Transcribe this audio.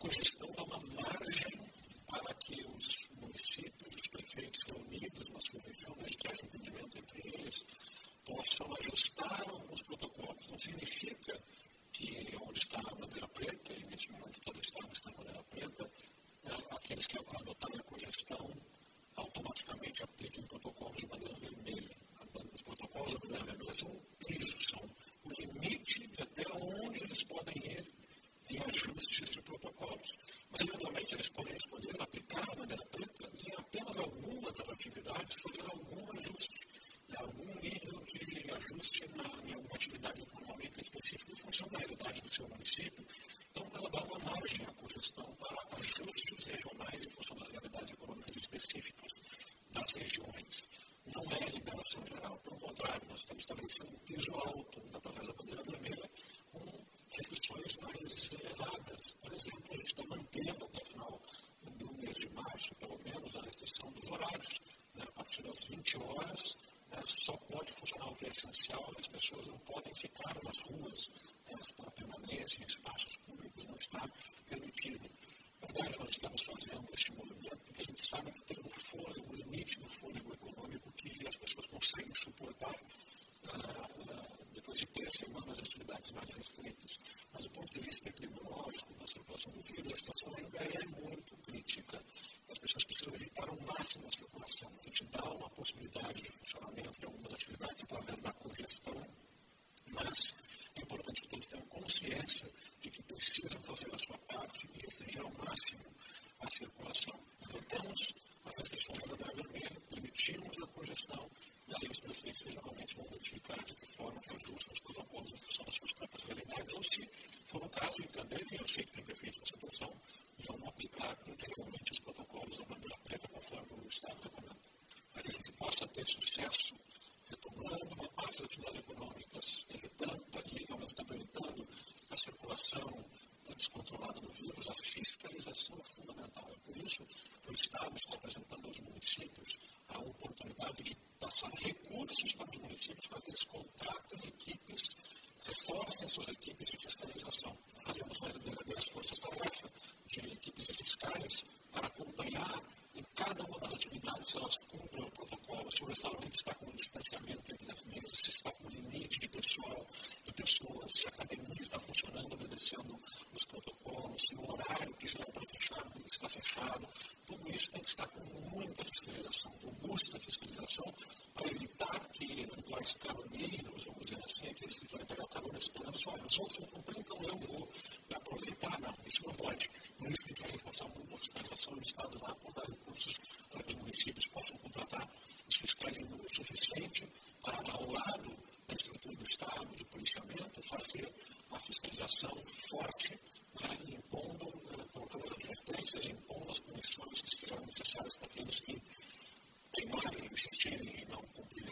cogestão dá uma margem para que os municípios, os prefeitos reunidos na sua região, desde que haja entendimento entre eles, possam ajustar alguns protocolos. Não significa que onde está a bandeira preta, e neste momento todo o Estado está a bandeira preta, aqueles que adotarem a cogestão automaticamente apliquem protocolos de bandeira vermelha. Os protocolos da bandeira vermelha são pisos, são o limite de até onde eles podem ir em ajustes de protocolos. Mas, eventualmente, eles podem escolher aplicar a bandeira preta em apenas alguma das atividades, fazer algum ajuste, algum nível de ajuste na, em alguma atividade econômica específica em função da realidade do seu município. Então, ela dá uma margem à cogestão para ajustes regionais em função das realidades econômicas específicas das regiões. Não é liberação geral, pelo contrário, nós estamos estabelecendo um piso alto através da bandeira vermelha com restrições elevadas. Por exemplo, a gente está mantendo até o final do mês de março, pelo menos, a restrição dos horários. Né? A partir das 20 horas, né? só pode funcionar o que essencial, as pessoas não podem ficar nas ruas, né? a permanência em espaços públicos não está permitido. Na verdade, nós estamos fazendo este movimento porque a gente sabe que tem um fôlego, um limite do fôlego econômico que as pessoas conseguem suportar depois de três semanas de atividades mais restritas. Mas do ponto de vista epidemiológico, da circulação do a situação ainda é muito crítica. As pessoas precisam evitar ao máximo a circulação. A gente dá uma possibilidade de funcionamento de algumas atividades através da congestão, mas é importante que todos tenham consciência de que precisam fazer a sua parte e restringir ao máximo a circulação. Levantamos as restrições da bandeira vermelha, permitimos a congestão e aí os prefeitos regionalmente vão identificar de que forma que ajustam os protocolos em função das suas próprias realidades, ou se for o caso, entenderem, eu sei que tem prefeitos nessa situação, vão aplicar integralmente os protocolos da bandeira preta conforme o Estado recomenda. Para que a gente possa ter sucesso retomando uma parte das atividades econômicas, evitando, e ao mesmo tempo evitando a circulação descontrolada do vírus, a fiscalização é fundamental. É por isso o Estado está apresentando aos municípios a oportunidade de passar recursos para os municípios para que eles contratem equipes, reforcem suas equipes de fiscalização. Fazemos mais verdadeiras forças-tarefa de equipes fiscais para acompanhar em cada uma das atividades se elas cumprem o protocolo, se o restaurante está com um distanciamento entre as mesas, se está com limite de pessoal, de pessoas, se a academia está funcionando, obedecendo os protocolos, se o horário que já é para fechar está fechado. Tudo isso tem que estar com muita fiscalização, robusta fiscalização, para evitar que eventuais caroneiros, vamos dizer assim, aqueles que querem pegar carona esperando só, os outros vão cumprir, então eu aproveitar. Não, isso não pode. Por isso que a gente vai reforçar muito a fiscalização do Estado vai apontar recursos para que os municípios possam contratar os fiscais em número suficiente para, ao lado da estrutura do Estado, de policiamento, fazer a fiscalização forte, né, impondo, né, colocando as advertências, impondo as punições que sejam necessárias para aqueles que temarem, insistirem em não cumprir